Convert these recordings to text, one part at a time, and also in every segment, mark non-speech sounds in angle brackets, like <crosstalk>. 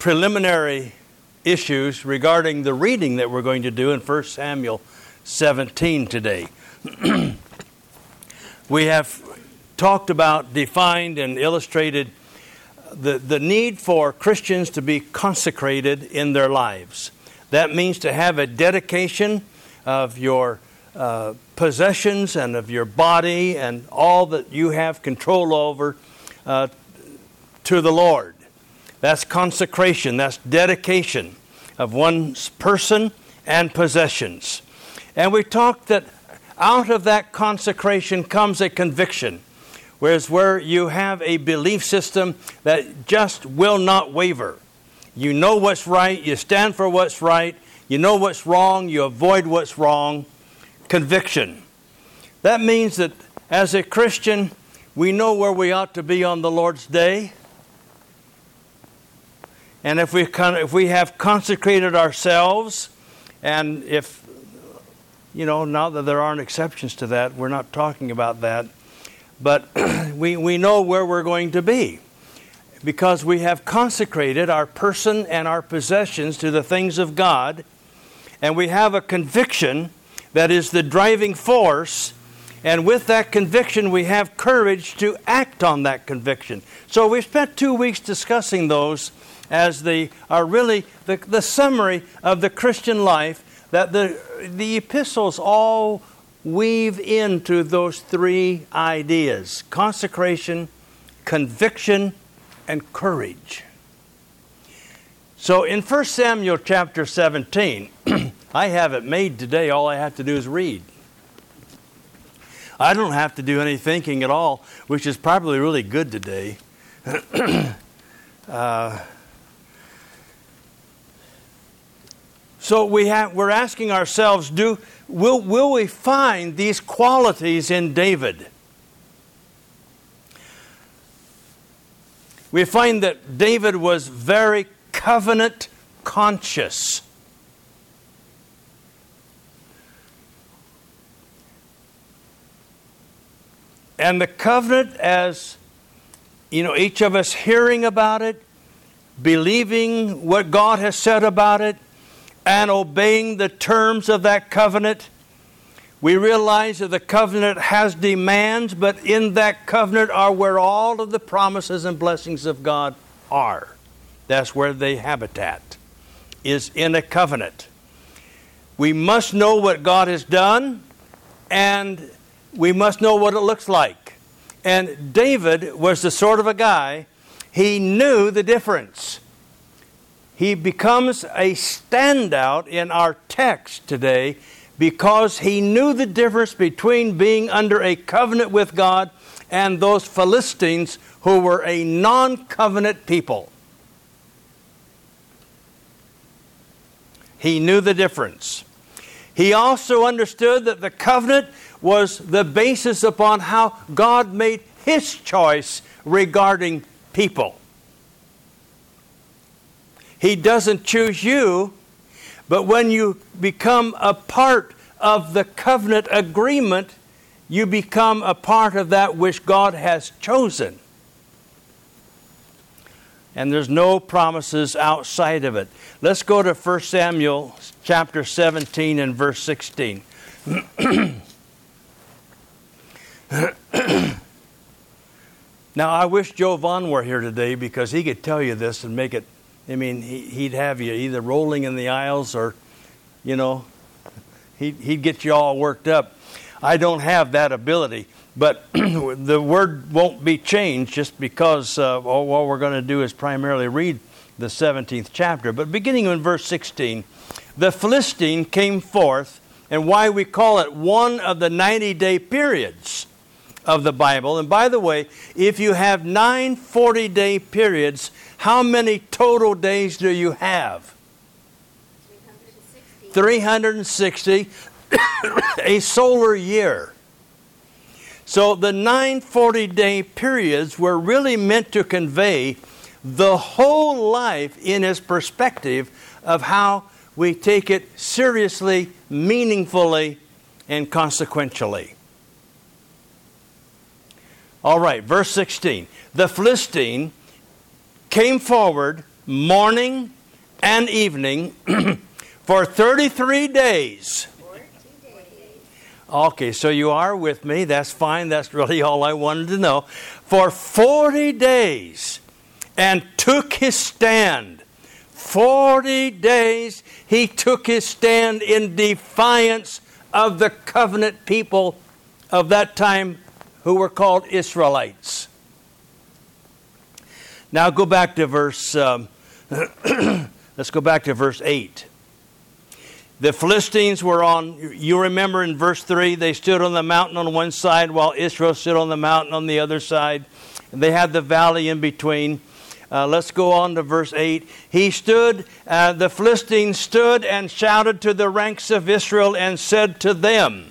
preliminary issues regarding the reading that we're going to do in 1 Samuel 17 today. <clears throat> we have talked about, defined, and illustrated the, the need for Christians to be consecrated in their lives. That means to have a dedication of your uh, possessions and of your body and all that you have control over uh, to the Lord. That's consecration, that's dedication of one's person and possessions. And we talked that out of that consecration comes a conviction, whereas where you have a belief system that just will not waver. You know what's right, you stand for what's right, you know what's wrong, you avoid what's wrong. Conviction. That means that as a Christian, we know where we ought to be on the Lord's day. And if we, con- if we have consecrated ourselves, and if, you know, now that there aren't exceptions to that, we're not talking about that, but <clears throat> we, we know where we're going to be because we have consecrated our person and our possessions to the things of God, and we have a conviction that is the driving force. And with that conviction, we have courage to act on that conviction. So we spent two weeks discussing those as the are really the, the summary of the Christian life that the the epistles all weave into those three ideas consecration, conviction, and courage. So in 1 Samuel chapter 17, <clears throat> I have it made today. All I have to do is read. I don't have to do any thinking at all, which is probably really good today. <clears throat> uh, so we have, we're asking ourselves, do, will, will we find these qualities in David? We find that David was very covenant conscious. And the covenant, as you know, each of us hearing about it, believing what God has said about it, and obeying the terms of that covenant, we realize that the covenant has demands, but in that covenant are where all of the promises and blessings of God are. That's where they habitat, is in a covenant. We must know what God has done, and we must know what it looks like. And David was the sort of a guy, he knew the difference. He becomes a standout in our text today because he knew the difference between being under a covenant with God and those Philistines who were a non covenant people. He knew the difference. He also understood that the covenant was the basis upon how God made his choice regarding people. He doesn't choose you, but when you become a part of the covenant agreement, you become a part of that which God has chosen. And there's no promises outside of it. Let's go to 1 Samuel chapter 17 and verse 16. <clears throat> now, I wish Joe Vaughn were here today because he could tell you this and make it, I mean, he, would have you either rolling in the aisles or, you know, he'd, he'd get you all worked up. I don't have that ability, but <clears throat> the word won't be changed just because uh, all, all we're going to do is primarily read the 17th chapter. But beginning in verse 16, the Philistine came forth, and why we call it one of the 90 day periods of the Bible. And by the way, if you have nine 40 day periods, how many total days do you have? 360, <coughs> a solar year. So the nine 40 day periods were really meant to convey the whole life in its perspective of how we take it seriously, meaningfully, and consequentially. All right, verse 16. The Philistine came forward morning and evening <clears throat> for 33 days. Okay, so you are with me. That's fine. That's really all I wanted to know. For 40 days and took his stand. 40 days he took his stand in defiance of the covenant people of that time who were called Israelites. Now go back to verse, um, <clears throat> let's go back to verse 8. The Philistines were on, you remember in verse 3, they stood on the mountain on one side while Israel stood on the mountain on the other side. And they had the valley in between. Uh, let's go on to verse 8. He stood, uh, the Philistines stood and shouted to the ranks of Israel and said to them,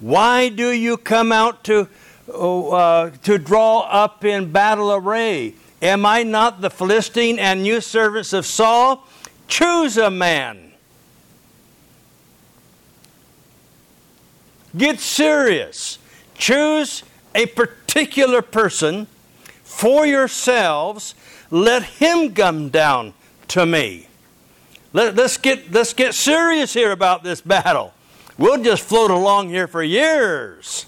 Why do you come out to, oh, uh, to draw up in battle array? Am I not the Philistine and you servants of Saul? Choose a man. Get serious. Choose a particular person for yourselves, let him come down to me. Let, us get, let's get serious here about this battle. We'll just float along here for years.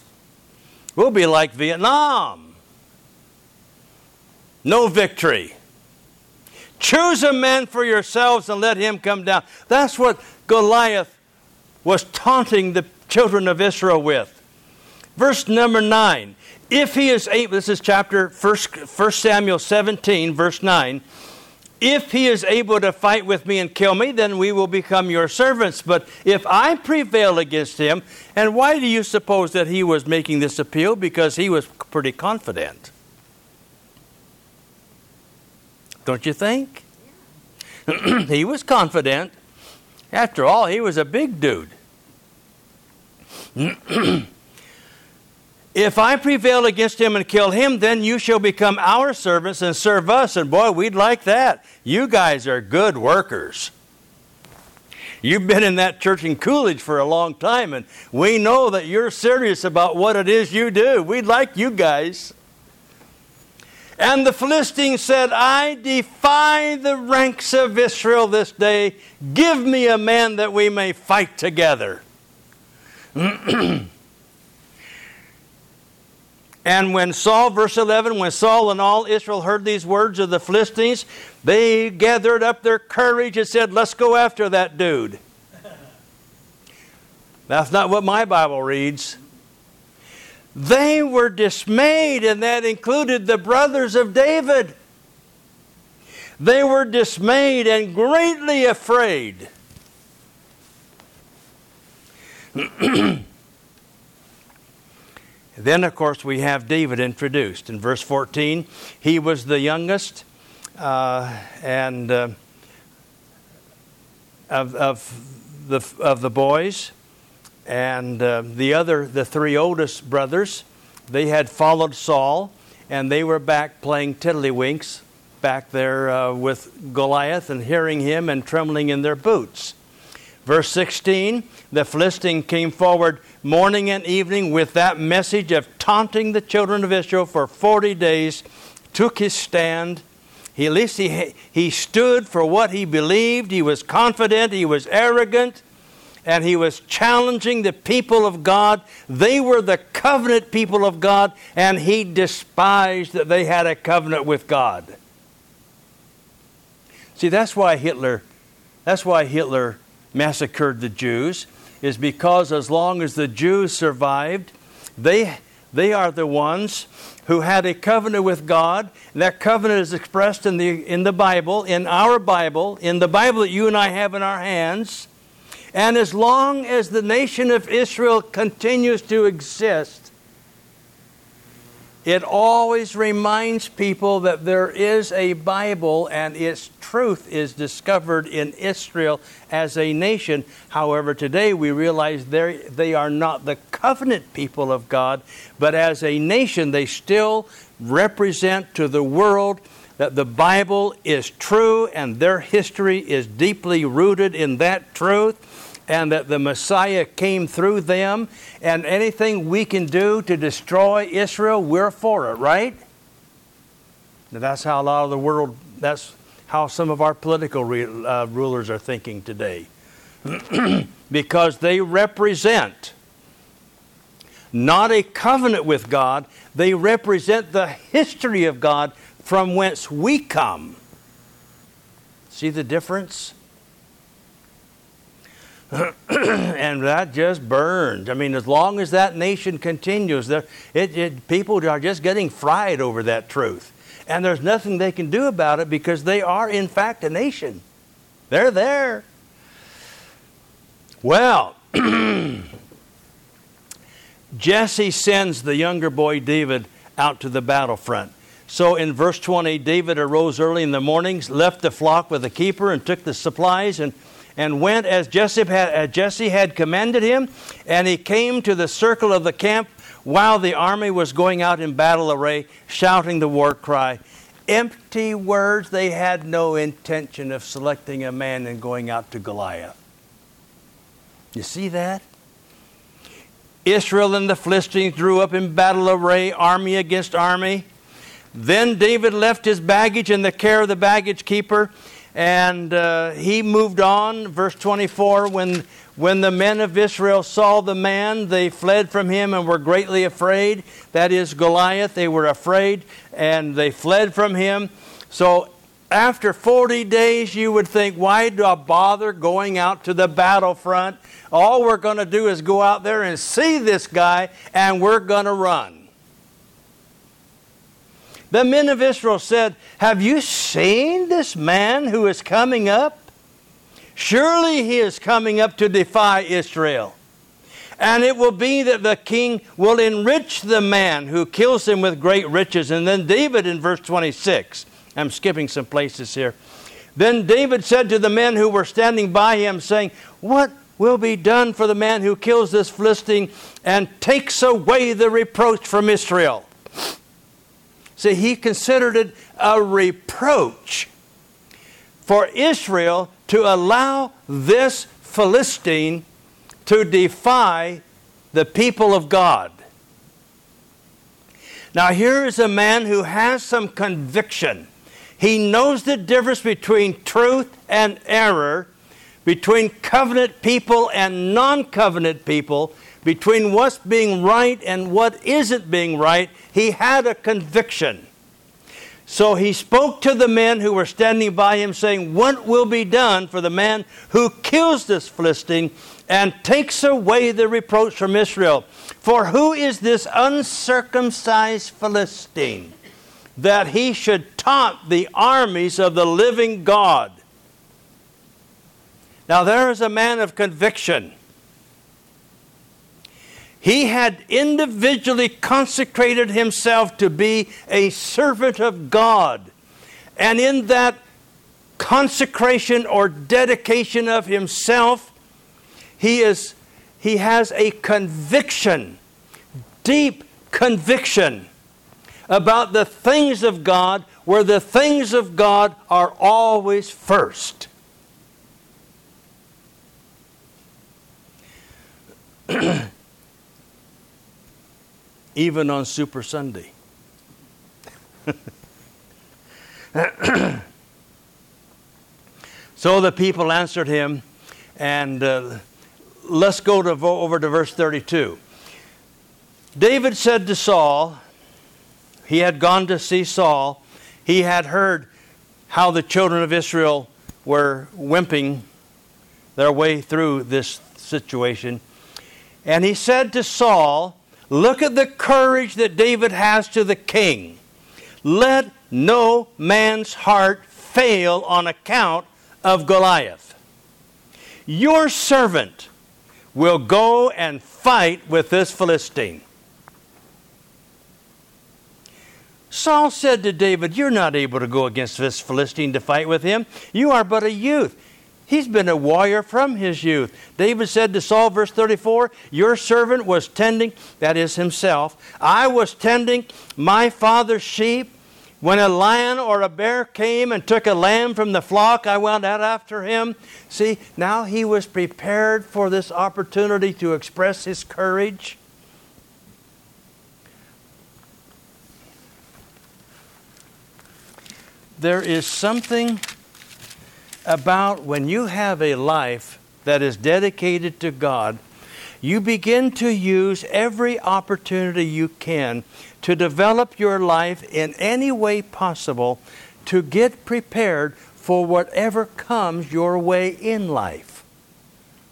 We'll be like Vietnam. No victory. Choose a man for yourselves and let him come down. That's what Goliath was taunting the children of Israel with. Verse number 9 if he is able, this is chapter 1, 1 Samuel 17, verse 9. If he is able to fight with me and kill me, then we will become your servants. But if I prevail against him, and why do you suppose that he was making this appeal? Because he was pretty confident. Don't you think? <clears throat> he was confident. After all, he was a big dude. <clears throat> If I prevail against him and kill him, then you shall become our servants and serve us. And boy, we'd like that. You guys are good workers. You've been in that church in Coolidge for a long time, and we know that you're serious about what it is you do. We'd like you guys. And the Philistines said, I defy the ranks of Israel this day. Give me a man that we may fight together. <clears throat> And when Saul, verse 11, when Saul and all Israel heard these words of the Philistines, they gathered up their courage and said, Let's go after that dude. That's not what my Bible reads. They were dismayed, and that included the brothers of David. They were dismayed and greatly afraid. <clears throat> Then, of course, we have David introduced. In verse 14, he was the youngest uh, and uh, of, of, the, of the boys. And uh, the other, the three oldest brothers, they had followed Saul, and they were back playing tiddlywinks back there uh, with Goliath and hearing him and trembling in their boots. Verse 16 the Philistine came forward morning and evening with that message of taunting the children of Israel for 40 days, took his stand. He, at least he, he stood for what he believed. He was confident, he was arrogant, and he was challenging the people of God. They were the covenant people of God, and he despised that they had a covenant with God. See, that's why Hitler, that's why Hitler massacred the Jews is because as long as the Jews survived, they, they are the ones who had a covenant with God. And that covenant is expressed in the, in the Bible, in our Bible, in the Bible that you and I have in our hands. And as long as the nation of Israel continues to exist, It always reminds people that there is a Bible and its truth is discovered in Israel as a nation. However, today we realize they are not the covenant people of God, but as a nation, they still represent to the world that the Bible is true and their history is deeply rooted in that truth and that the Messiah came through them, and anything we can do to destroy Israel, we're for it, right? Now, that's how a lot of the world, that's how some of our political re, uh, rulers are thinking today. <clears throat> because they represent not a covenant with God, they represent the history of God from whence we come. See the difference? <clears throat> and that just burns. I mean, as long as that nation continues, it, it, people are just getting fried over that truth. And there's nothing they can do about it because they are, in fact, a nation. They're there. Well, <clears throat> Jesse sends the younger boy David out to the battlefront. So in verse 20, David arose early in the mornings, left the flock with the keeper, and took the supplies and and went as Jesse had, commanded him, and he came to the circle of the camp while the army was going out in battle array, shouting the war cry. Empty words, they had no intention of selecting a man and going out to Goliath. You see that? Israel and the Philistines drew up in battle array, army against army. Then David left his baggage in the care of the baggage keeper and uh, he moved on. Verse 24 when, when the men of Israel saw the man, they fled from him and were greatly afraid. That is Goliath. They were afraid and they fled from him. So after 40 days, you would think, why do I bother going out to the battlefront? All we're going to do is go out there and see this guy, and we're going to run. The men of Israel said, Have you seen this man who is coming up? Surely he is coming up to defy Israel. And it will be that the king will enrich the man who kills him with great riches. And then David in verse 26, I'm skipping some places here. Then David said to the men who were standing by him, saying, What will be done for the man who kills this Philistine and takes away the reproach from Israel? See, he considered it a reproach for Israel to allow this Philistine to defy the people of God. Now, here is a man who has some conviction. He knows the difference between truth and error, between covenant people and non covenant people, between what's being right and what isn't being right, he had a conviction. So he spoke to the men who were standing by him, saying, What will be done for the man who kills this Philistine and takes away the reproach from Israel? For who is this uncircumcised Philistine that he should taunt the armies of the living God? Now, there is a man of conviction. He had individually consecrated himself to be a servant of God. And in that consecration or dedication of himself, he, is, he has a conviction, deep conviction about the things of God, where the things of God are always first. <clears throat> even on Super Sunday. <clears throat> so the people answered him, and uh, let's go to, over to verse 32. David said to Saul, he had gone to see Saul, he had heard how the children of Israel were wimping their way through this situation. And he said to Saul, Look at the courage that David has to the king. Let no man's heart fail on account of Goliath. Your servant will go and fight with this Philistine. Saul said to David, You're not able to go against this Philistine to fight with him. You are but a youth. He's been a warrior from his youth. David said to Saul, verse 34, Your servant was tending, that is himself, I was tending my father's sheep. When a lion or a bear came and took a lamb from the flock, I went out after him. See, now he was prepared for this opportunity to express his courage. There is something about when you have a life that is dedicated to God, you begin to use every opportunity you can to develop your life in any way possible to get prepared for whatever comes your way in life.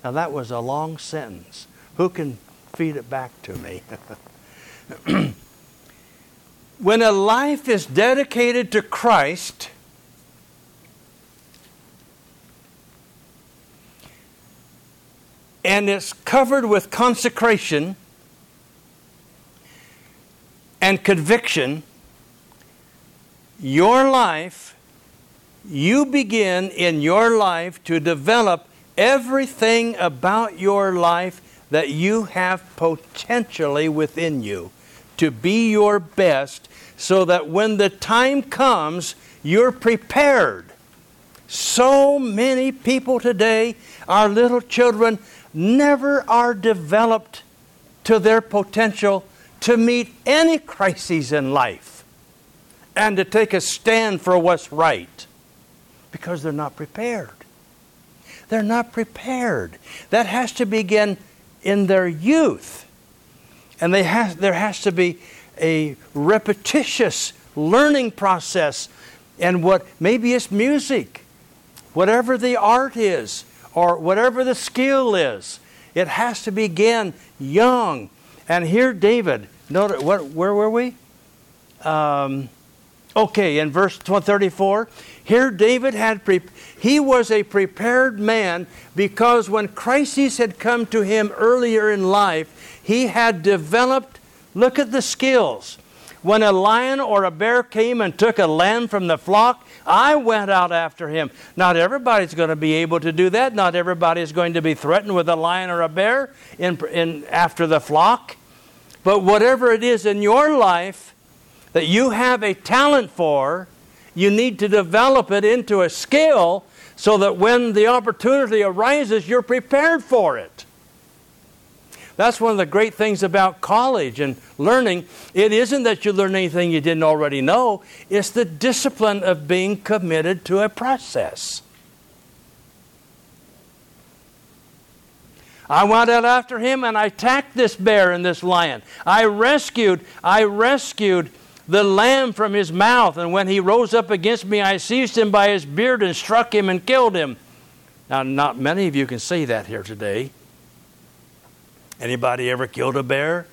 Now, that was a long sentence. Who can feed it back to me? <clears throat> when a life is dedicated to Christ, and it's covered with consecration and conviction, your life, you begin in your life to develop everything about your life that you have potentially within you to be your best so that when the time comes, you're prepared. So many people today, our little children, never are developed to their potential to meet any crises in life and to take a stand for what's right because they're not prepared. They're not prepared. That has to begin in their youth. And they has, there has to be a repetitious learning process. And what maybe it's music, whatever the art is, or whatever the skill is, it has to begin young and here, David, note what, where were we? Um, okay, in verse 34, here David had, pre- he was a prepared man because when crises had come to him earlier in life, he had developed, look at the skills. When a lion or a bear came and took a lamb from the flock, I went out after him. Not everybody's going to be able to do that. Not everybody is going to be threatened with a lion or a bear in, in, after the flock. But whatever it is in your life that you have a talent for, you need to develop it into a skill so that when the opportunity arises, you're prepared for it. That's one of the great things about college and learning. It isn't that you learn anything you didn't already know, it's the discipline of being committed to a process. I went out after him and I attacked this bear and this lion. I rescued, I rescued the lamb from his mouth, and when he rose up against me, I seized him by his beard and struck him and killed him. Now, not many of you can say that here today. Anybody ever killed a bear?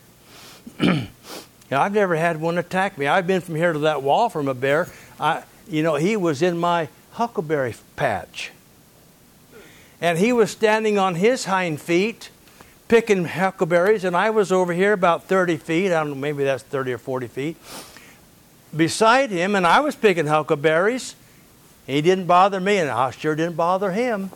<clears throat> I've never had one attack me. I've been from here to that wall from a bear. I, you know, he was in my huckleberry patch and he was standing on his hind feet picking huckleberries, and I was over here about 30 feet. I don't know, maybe that's 30 or 40 feet. Beside him, and I was picking huckleberries. He didn't bother me, and I sure didn't bother him.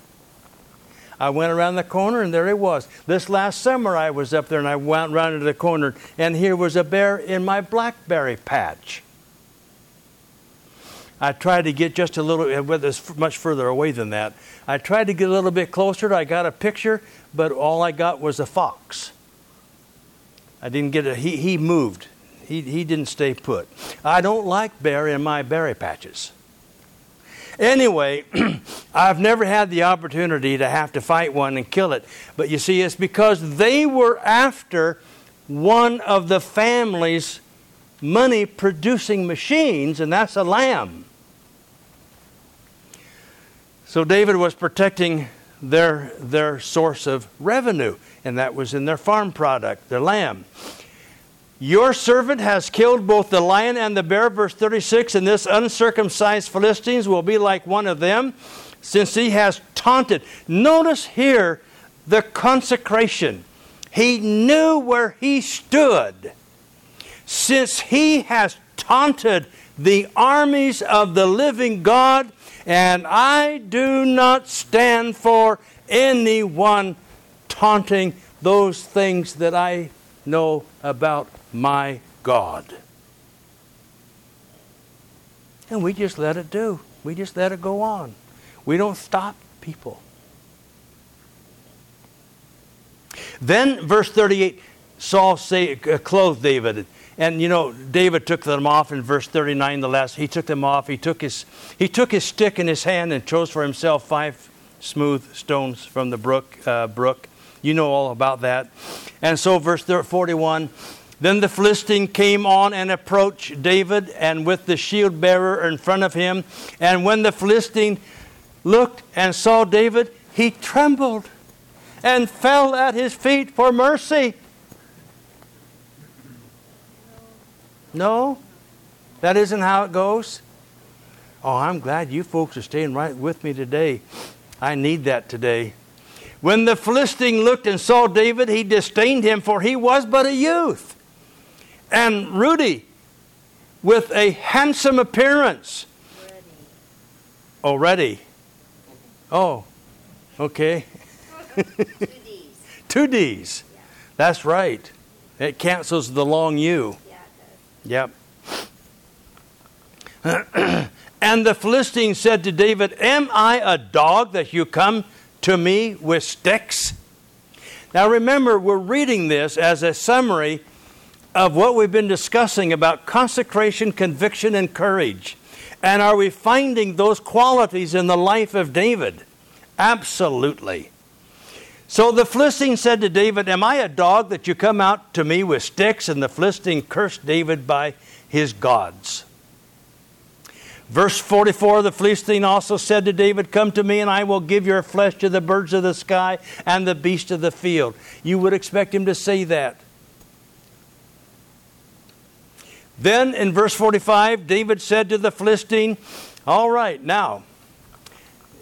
I went around the corner, and there he was. This last summer, I was up there, and I went around to the corner, and here was a bear in my blackberry patch. I tried to get just a little, uh, well, it's much further away than that. I tried to get a little bit closer. I got a picture, but all I got was a fox. I didn't get a, he, he moved. He, he didn't stay put. I don't like bear in my berry patches. Anyway, <clears throat> I've never had the opportunity to have to fight one and kill it. But you see, it's because they were after one of the family's money producing machines, and that's a lamb. So David was protecting their, their source of revenue, and that was in their farm product, their lamb. Your servant has killed both the lion and the bear, verse 36, and this uncircumcised Philistines will be like one of them, since he has taunted. Notice here the consecration. He knew where he stood. Since he has taunted the armies of the living God, and I do not stand for anyone taunting those things that I know about my God. And we just let it do. We just let it go on. We don't stop people. Then, verse 38, Saul say, uh, clothed David. And you know, David took them off in verse 39, the last. He took them off. He took his, he took his stick in his hand and chose for himself five smooth stones from the brook. Uh, brook. You know all about that. And so, verse 41 Then the Philistine came on and approached David, and with the shield bearer in front of him. And when the Philistine looked and saw David, he trembled and fell at his feet for mercy. No, that isn't how it goes. Oh, I'm glad you folks are staying right with me today. I need that today. When the Philistine looked and saw David, he disdained him, for he was but a youth and ruddy, with a handsome appearance. Ready. Oh. Oh, okay. <laughs> Two D's. Two D's. Yeah. That's right. It cancels the long U. Yeah, Yep. <clears throat> and the Philistine said to David, Am I a dog that you come to me with sticks? Now remember, we're reading this as a summary of what we've been discussing about consecration, conviction, and courage. And are we finding those qualities in the life of David? Absolutely. So the Philistine said to David, Am I a dog that you come out to me with sticks? And the Philistine cursed David by his gods. Verse 44 The Philistine also said to David, Come to me, and I will give your flesh to the birds of the sky and the beasts of the field. You would expect him to say that. Then in verse 45, David said to the Philistine, All right, now,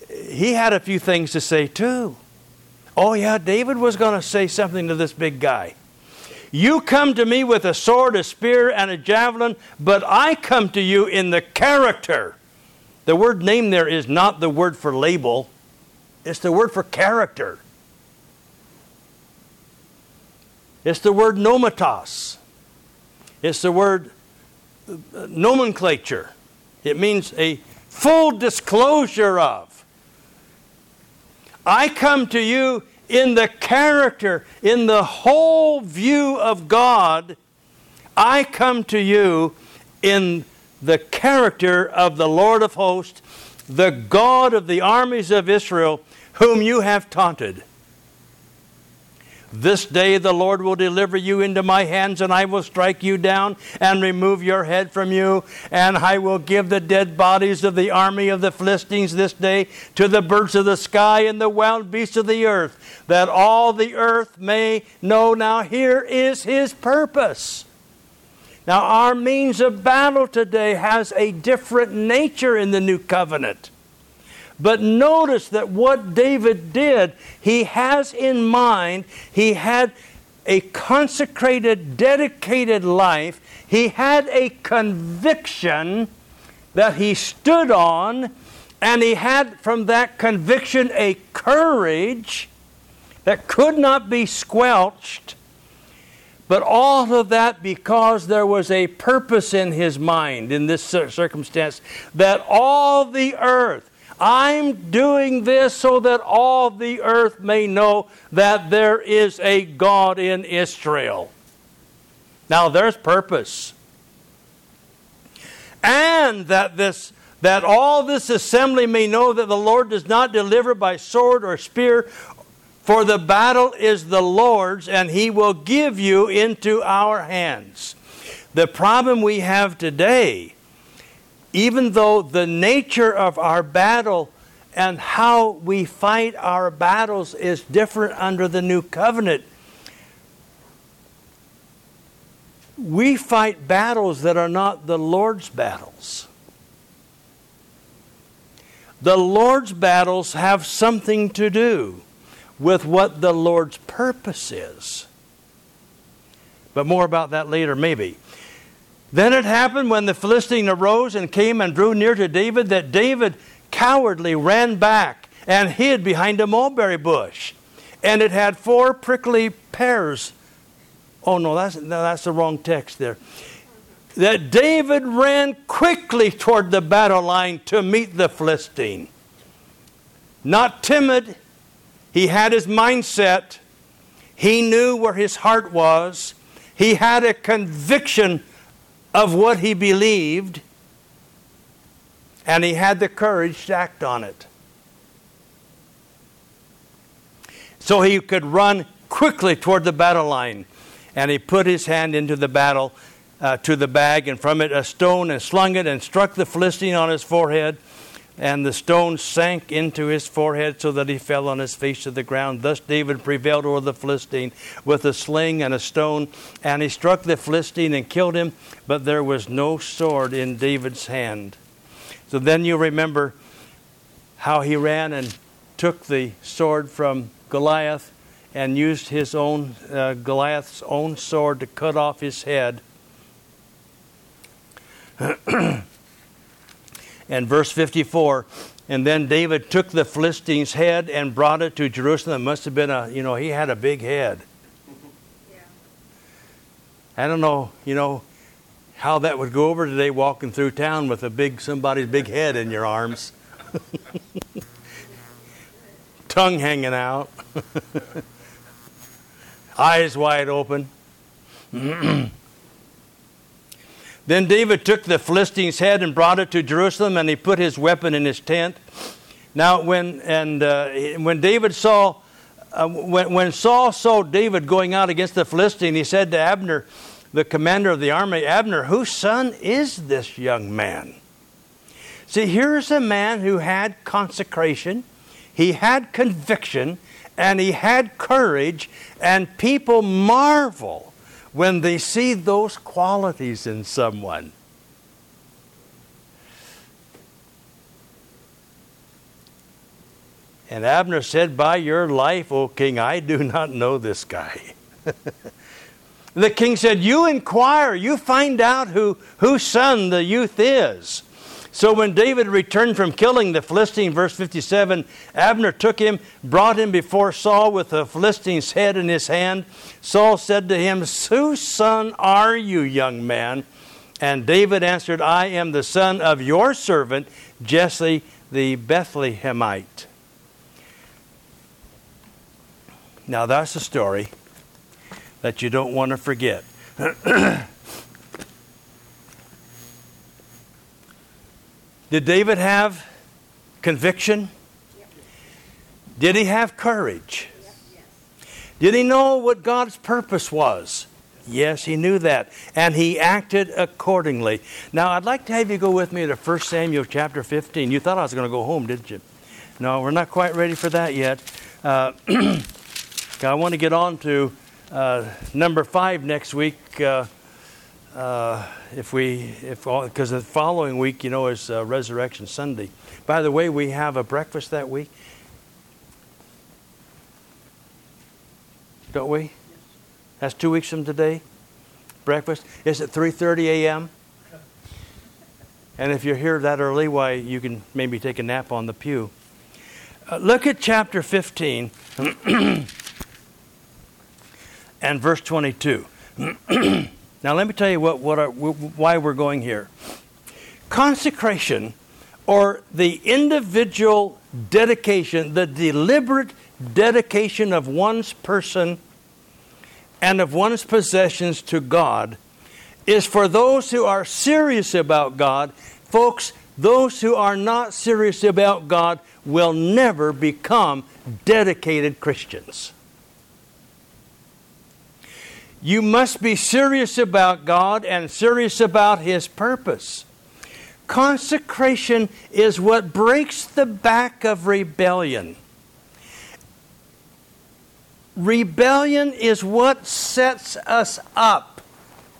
he had a few things to say too. Oh, yeah, David was going to say something to this big guy. You come to me with a sword, a spear, and a javelin, but I come to you in the character. The word name there is not the word for label, it's the word for character. It's the word nomatos. It's the word nomenclature. It means a full disclosure of. I come to you in the character, in the whole view of God. I come to you in the character of the Lord of hosts, the God of the armies of Israel, whom you have taunted. This day the Lord will deliver you into my hands, and I will strike you down and remove your head from you. And I will give the dead bodies of the army of the Philistines this day to the birds of the sky and the wild beasts of the earth, that all the earth may know. Now, here is his purpose. Now, our means of battle today has a different nature in the new covenant. But notice that what David did, he has in mind, he had a consecrated, dedicated life. He had a conviction that he stood on, and he had from that conviction a courage that could not be squelched. But all of that because there was a purpose in his mind in this circumstance that all the earth, I'm doing this so that all the earth may know that there is a God in Israel. Now there's purpose. And that this that all this assembly may know that the Lord does not deliver by sword or spear, for the battle is the Lord's, and he will give you into our hands. The problem we have today even though the nature of our battle and how we fight our battles is different under the new covenant, we fight battles that are not the Lord's battles. The Lord's battles have something to do with what the Lord's purpose is. But more about that later, maybe. Then it happened when the Philistine arose and came and drew near to David that David cowardly ran back and hid behind a mulberry bush. And it had four prickly pears. Oh, no, that's, no, that's the wrong text there. That David ran quickly toward the battle line to meet the Philistine. Not timid, he had his mindset. He knew where his heart was. He had a conviction of what he believed, and he had the courage to act on it. So he could run quickly toward the battle line, and he put his hand into the battle uh, to the bag, and from it a stone, and slung it, and struck the Philistine on his forehead and the stone sank into his forehead so that he fell on his face to the ground. Thus David prevailed over the Philistine with a sling and a stone, and he struck the Philistine and killed him, but there was no sword in David's hand. So then you remember how he ran and took the sword from Goliath and used his own uh, Goliath's own sword to cut off his head. <clears throat> and verse 54 and then david took the philistine's head and brought it to jerusalem. It must have been a you know he had a big head. Yeah. i don't know you know how that would go over today walking through town with a big somebody's big head in your arms. <laughs> Tongue hanging out. <laughs> Eyes wide open <clears throat> Then David took the Philistine's head and brought it to Jerusalem, and he put his weapon in his tent. Now, when and uh, when David saw, uh, when, when Saul saw David going out against the Philistine, he said to Abner, the commander of the army, Abner, whose son is this young man? See, here's a man who had consecration, he had conviction, and he had courage, and people marvel when they see those qualities in someone. And Abner said, By your life, O king, I do not know this guy. <laughs> the king said, You inquire, you find out who, whose son the youth is. So when David returned from killing the Philistine, verse 57, Abner took him, brought him before Saul with the Philistine's head in his hand. Saul said to him, Whose son are you, young man? And David answered, I am the son of your servant, Jesse the Bethlehemite. Now that's a story that you don't want to forget. <clears throat> Did David have conviction? Did he have courage? Did he know what God's purpose was? Yes, he knew that. And he acted accordingly. Now, I'd like to have you go with me to 1 Samuel chapter 15. You thought I was going to go home, didn't you? No, we're not quite ready for that yet. Uh, <clears throat> I want to get on to uh, number 5 next week. Uh, uh, if we, if because the following week, you know, is uh, Resurrection Sunday. By the way, we have a breakfast that week, don't we? That's two weeks from today. Breakfast is at 3:30 a.m. And if you're here that early, why you can maybe take a nap on the pew. Uh, look at chapter 15 <clears throat> and verse 22. <clears throat> Now, let me tell you what, what why we're going here. Consecration, or the individual dedication, the deliberate dedication of one's person and of one's possessions to God, is for those who are serious about God. Folks, those who are not serious about God will never become dedicated Christians. You must be serious about God and serious about His purpose. Consecration is what breaks the back of rebellion. Rebellion is what sets us up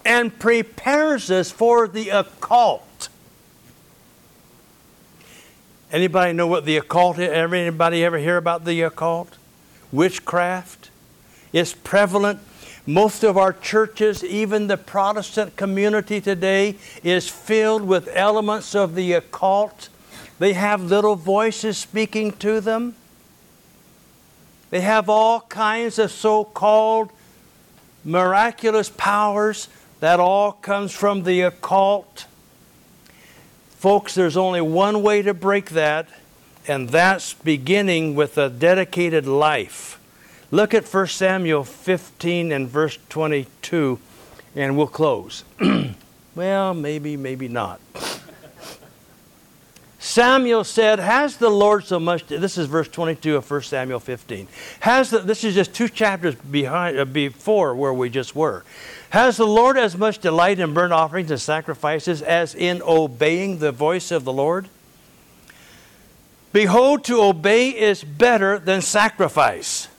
and prepares us for the occult. Anybody know what the occult is? Anybody ever hear about the occult? Witchcraft? It's prevalent Most of our churches, even the Protestant community today, is filled with elements of the occult. They have little voices speaking to them. They have all kinds of so called miraculous powers that all comes from the occult. Folks, there's only one way to break that, and that's beginning with a dedicated life. Look at 1 Samuel 15 and verse 22, and we'll close. <clears throat> well, maybe, maybe not. Samuel said, Has the Lord so much, this is verse 22 of 1 Samuel 15. Has the, this is just two chapters behind, uh, before where we just were. Has the Lord as much delight in burnt offerings and sacrifices as in obeying the voice of the Lord? Behold, to obey is better than sacrifice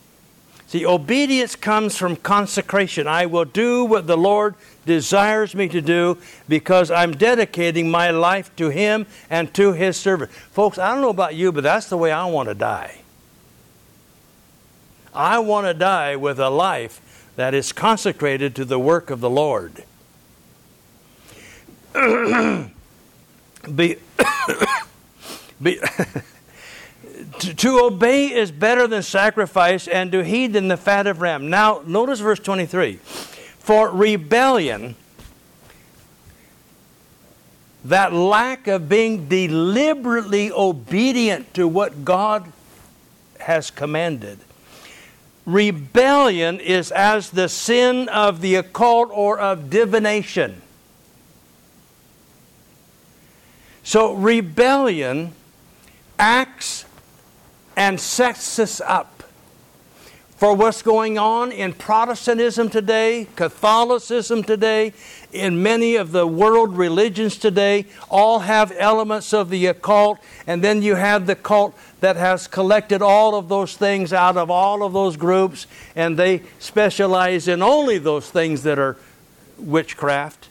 See, obedience comes from consecration. I will do what the Lord desires me to do because I'm dedicating my life to Him and to His service. Folks, I don't know about you, but that's the way I want to die. I want to die with a life that is consecrated to the work of the Lord. <clears throat> be, <coughs> be to, to, obey is better than sacrifice, and to heed than the fat of ram. Now, notice verse 23. For rebellion, that lack of being deliberately obedient to what God has commanded, rebellion is as the sin of the occult or of divination. So, rebellion acts and sets us up for what's going on in Protestantism today, Catholicism today, in many of the world religions today, all have elements of the occult, and then you have the cult that has collected all of those things out of all of those groups, and they specialize in only those things that are witchcraft.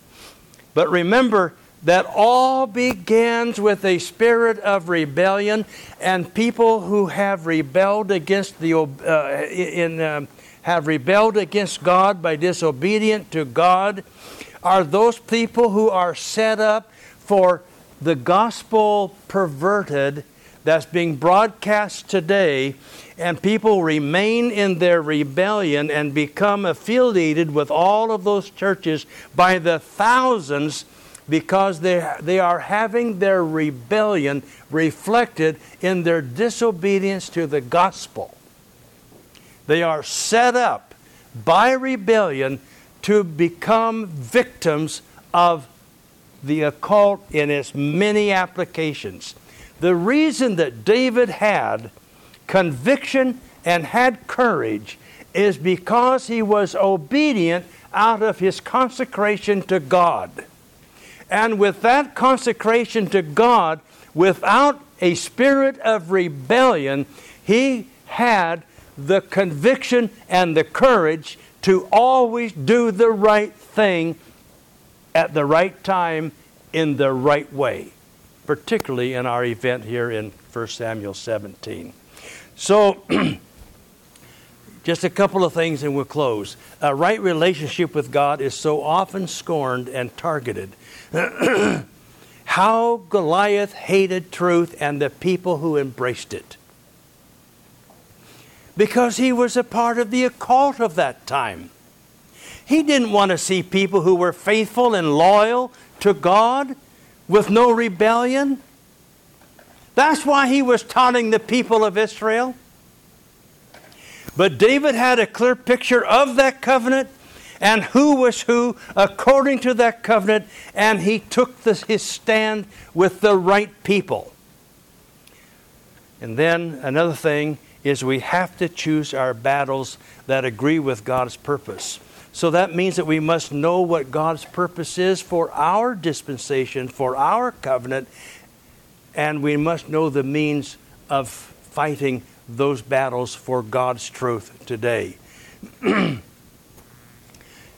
But remember, that all begins with a spirit of rebellion, and people who have rebelled against the uh, in um, have rebelled against God by disobedient to God are those people who are set up for the gospel perverted that's being broadcast today, and people remain in their rebellion and become affiliated with all of those churches by the thousands because they, they are having their rebellion reflected in their disobedience to the gospel. They are set up by rebellion to become victims of the occult in its many applications. The reason that David had conviction and had courage is because he was obedient out of his consecration to God. And with that consecration to God, without a spirit of rebellion, he had the conviction and the courage to always do the right thing at the right time in the right way, particularly in our event here in 1 Samuel 17. So, <clears throat> just a couple of things and we'll close. A right relationship with God is so often scorned and targeted. <clears throat> How Goliath hated truth and the people who embraced it. Because he was a part of the occult of that time. He didn't want to see people who were faithful and loyal to God with no rebellion. That's why he was taunting the people of Israel. But David had a clear picture of that covenant and who was who according to that covenant, and he took the, his stand with the right people. And then another thing is we have to choose our battles that agree with God's purpose. So that means that we must know what God's purpose is for our dispensation, for our covenant, and we must know the means of fighting those battles for God's truth today. <clears throat>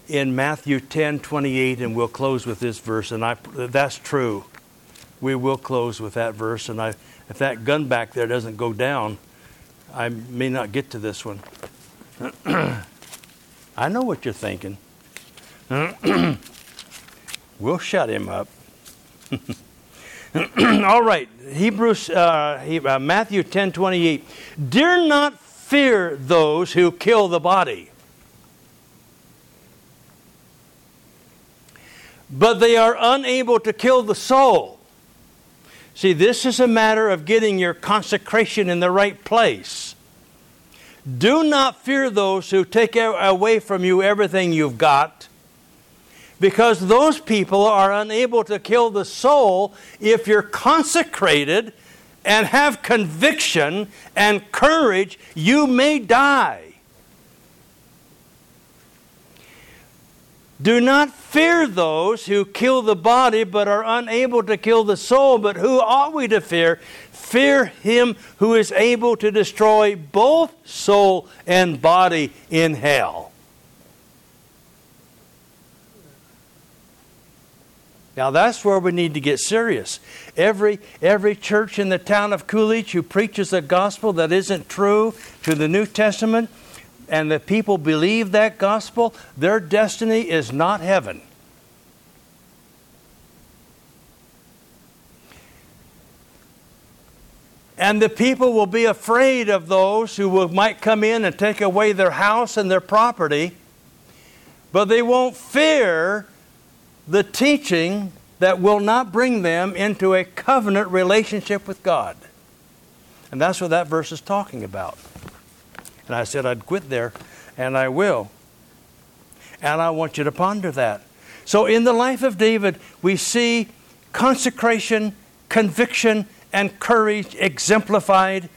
in Matthew 10 28, and we'll close with this verse, and I, that's true. We will close with that verse, and I, if that gun back there doesn't go down, I may not get to this one. <clears throat> I know what you're thinking. <clears throat> we'll shut him up. <clears throat> All right, Hebrews, uh, uh, Matthew 10 28. Dare not fear those who kill the body, but they are unable to kill the soul. See, this is a matter of getting your consecration in the right place. Do not fear those who take away from you everything you've got, because those people are unable to kill the soul if you're consecrated and have conviction and courage, you may die. Do not fear those who kill the body but are unable to kill the soul. But who ought we to fear? Fear him who is able to destroy both soul and body in hell. Now that's where we need to get serious. Every, every church in the town of Coolidge who preaches a gospel that isn't true to the New Testament, and the people believe that gospel, their destiny is not heaven. And the people will be afraid of those who will, might come in and take away their house and their property, but they won't fear the teaching that will not bring them into a covenant relationship with God. And that's what that verse is talking about. And I said I'd quit there, and I will. And I want you to ponder that. So, in the life of David, we see consecration, conviction, and courage exemplified,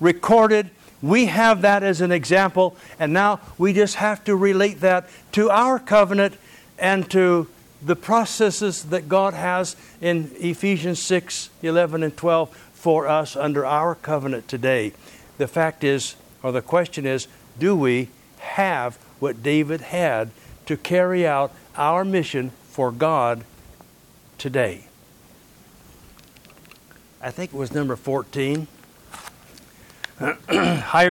recorded. We have that as an example, and now we just have to relate that to our covenant and to the processes that God has in Ephesians 6 11 and 12 for us under our covenant today. The fact is, or the question is, do we have what David had to carry out our mission for God today? I think it was number 14. <clears throat> Higher